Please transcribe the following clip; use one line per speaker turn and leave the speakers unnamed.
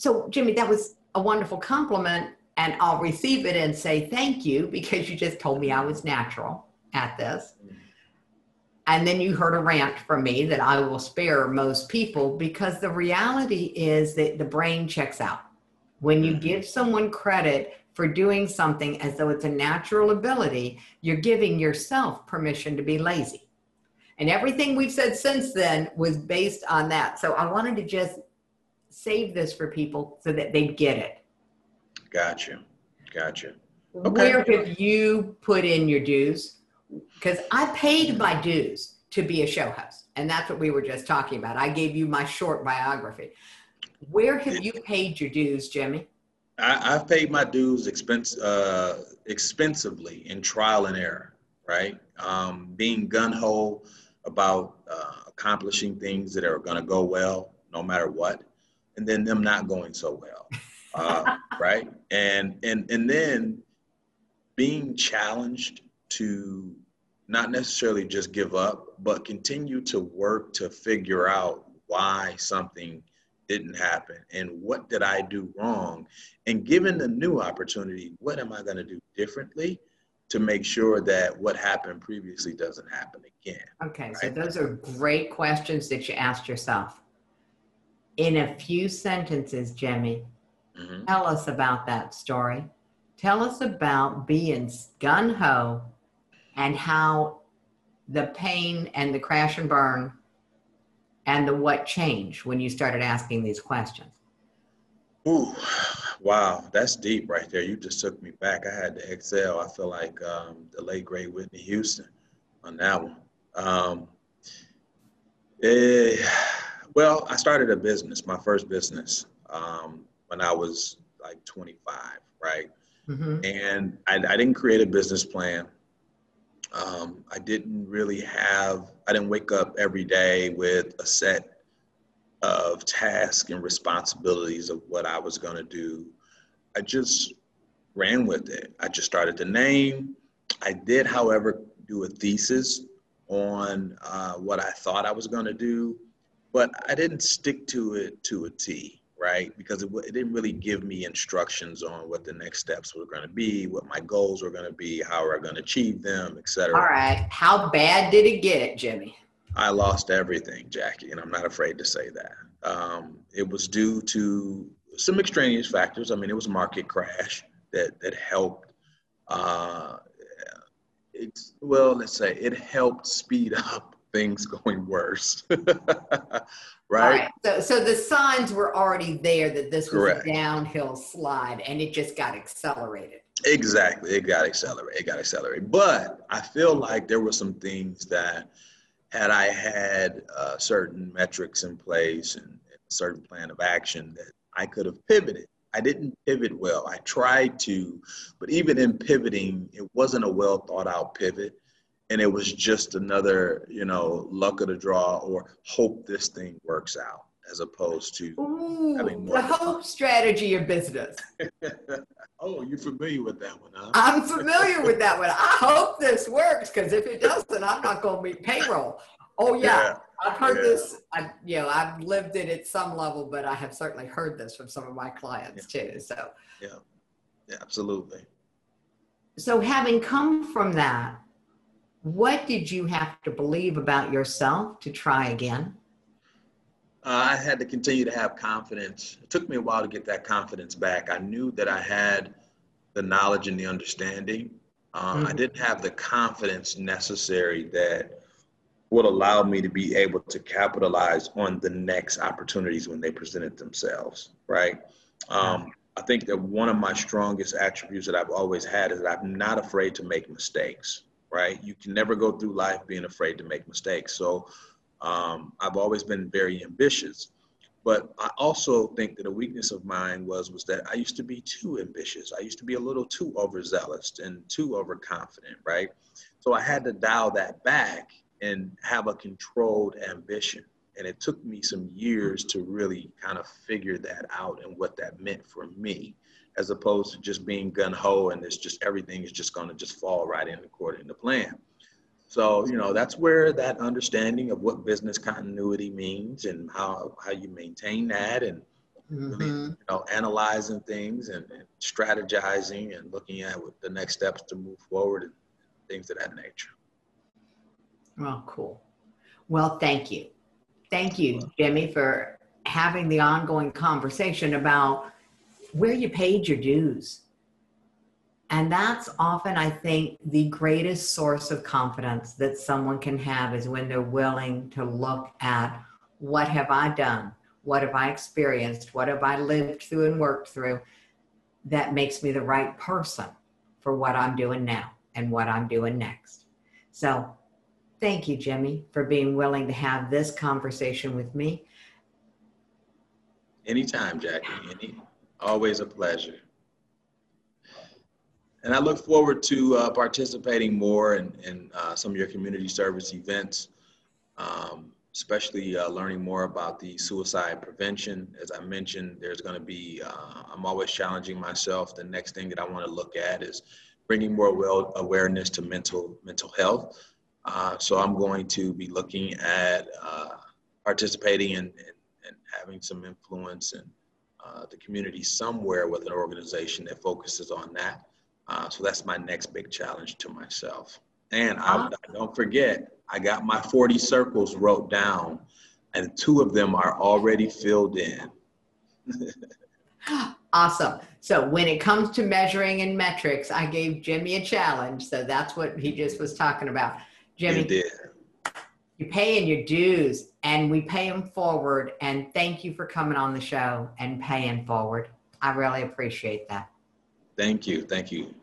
So, Jimmy, that was a wonderful compliment, and I'll receive it and say thank you because you just told me I was natural at this. And then you heard a rant from me that I will spare most people because the reality is that the brain checks out. When you mm-hmm. give someone credit for doing something as though it's a natural ability, you're giving yourself permission to be lazy. And everything we've said since then was based on that. So I wanted to just save this for people so that they get it.
Gotcha. Gotcha.
Okay. Where have you put in your dues? Because I paid my dues to be a show host. And that's what we were just talking about. I gave you my short biography. Where have you paid your dues, Jimmy?
I, have paid my dues expense, uh, expensively in trial and error, right? Um, being gun ho about uh, accomplishing things that are going to go well no matter what, and then them not going so well, uh, right? And and and then being challenged to not necessarily just give up, but continue to work to figure out why something didn't happen and what did I do wrong? And given the new opportunity, what am I going to do differently to make sure that what happened previously doesn't happen again?
Okay, right? so those are great questions that you asked yourself. In a few sentences, Jimmy, mm-hmm. tell us about that story. Tell us about being gun ho and how the pain and the crash and burn and the what changed when you started asking these questions?
Ooh, wow, that's deep right there. You just took me back. I had to exhale. I feel like um, the late great Whitney Houston on that one. Um, eh, well, I started a business, my first business, um, when I was like 25, right? Mm-hmm. And I, I didn't create a business plan. Um, I didn't really have, I didn't wake up every day with a set of tasks and responsibilities of what I was going to do. I just ran with it. I just started the name. I did, however, do a thesis on uh, what I thought I was going to do, but I didn't stick to it to a T right? Because it, it didn't really give me instructions on what the next steps were going to be, what my goals were going to be, how we're going to achieve them, etc.
All right. How bad did it get, Jimmy?
I lost everything, Jackie, and I'm not afraid to say that. Um, it was due to some extraneous factors. I mean, it was a market crash that that helped. Uh, it's well, let's say it helped speed up things going worse. right? right?
So, so the signs were already there that this was Correct. a downhill slide and it just got accelerated.
Exactly. It got accelerated. It got accelerated. But I feel like there were some things that had I had uh, certain metrics in place and, and a certain plan of action that I could have pivoted. I didn't pivot well. I tried to, but even in pivoting, it wasn't a well thought out pivot and it was just another you know luck of the draw or hope this thing works out as opposed to
Ooh, having more the hope strategy of business
oh you're familiar with that one huh
i'm familiar with that one i hope this works because if it doesn't i'm not going to meet payroll oh yeah, yeah. I've heard yeah. this. I, you know, I've lived it at some level, but I have certainly heard this from some of my clients yeah. too. So,
yeah, yeah, absolutely.
So, having come from that, what did you have to believe about yourself to try again?
Uh, I had to continue to have confidence. It took me a while to get that confidence back. I knew that I had the knowledge and the understanding. Um, mm-hmm. I didn't have the confidence necessary that would allow me to be able to capitalize on the next opportunities when they presented themselves, right? Um, I think that one of my strongest attributes that I've always had is that I'm not afraid to make mistakes right? You can never go through life being afraid to make mistakes. So um, I've always been very ambitious. But I also think that a weakness of mine was was that I used to be too ambitious. I used to be a little too overzealous and too overconfident, right? So I had to dial that back and have a controlled ambition. And it took me some years to really kind of figure that out and what that meant for me as opposed to just being gun ho and it's just everything is just going to just fall right in according to plan. So, you know, that's where that understanding of what business continuity means and how, how you maintain that and mm-hmm. you know, analyzing things and, and, strategizing and looking at what the next steps to move forward and things of that nature.
Well, cool. Well, thank you. Thank you, Jimmy, for having the ongoing conversation about where you paid your dues. And that's often, I think, the greatest source of confidence that someone can have is when they're willing to look at what have I done? What have I experienced? What have I lived through and worked through that makes me the right person for what I'm doing now and what I'm doing next? So, thank you, Jimmy, for being willing to have this conversation with me.
Anytime, Jackie. Any, always a pleasure. And I look forward to uh, participating more in, in uh, some of your community service events, um, especially uh, learning more about the suicide prevention. As I mentioned, there's going to be, uh, I'm always challenging myself. The next thing that I want to look at is bringing more well awareness to mental mental health. Uh, so I'm going to be looking at uh, participating and, in, in, having some influence in the community somewhere with an organization that focuses on that. Uh, so that's my next big challenge to myself. And I, I don't forget, I got my 40 circles wrote down, and two of them are already filled in.
awesome. So when it comes to measuring and metrics, I gave Jimmy a challenge. So that's what he just was talking about. Jimmy, you you're paying your dues, and we pay them forward. And thank you for coming on the show and paying forward. I really appreciate that.
Thank you. Thank you.